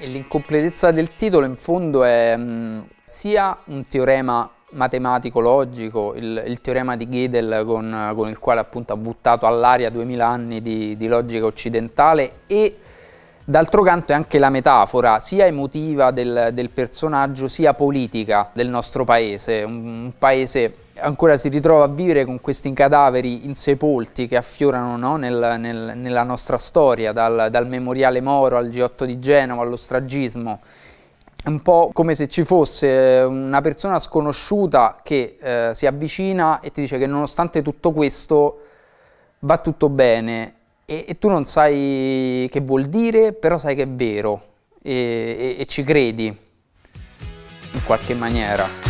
L'incompletezza del titolo in fondo è mh, sia un teorema matematico-logico, il, il, teorema di Gödel con, con, il quale appunto ha buttato all'aria 2000 anni di, di logica occidentale e D'altro canto è anche la metafora sia emotiva del, del, personaggio sia politica del nostro paese, un, un, paese ancora si ritrova a vivere con questi cadaveri insepolti che affiorano no, nel, nel, nella nostra storia, dal, dal memoriale Moro al G8 di Genova allo stragismo. Un po' come se ci fosse una persona sconosciuta che eh, si avvicina e ti dice che nonostante tutto questo va tutto bene e, e tu non sai che vuol dire, però sai che è vero e, e, e ci credi in qualche maniera.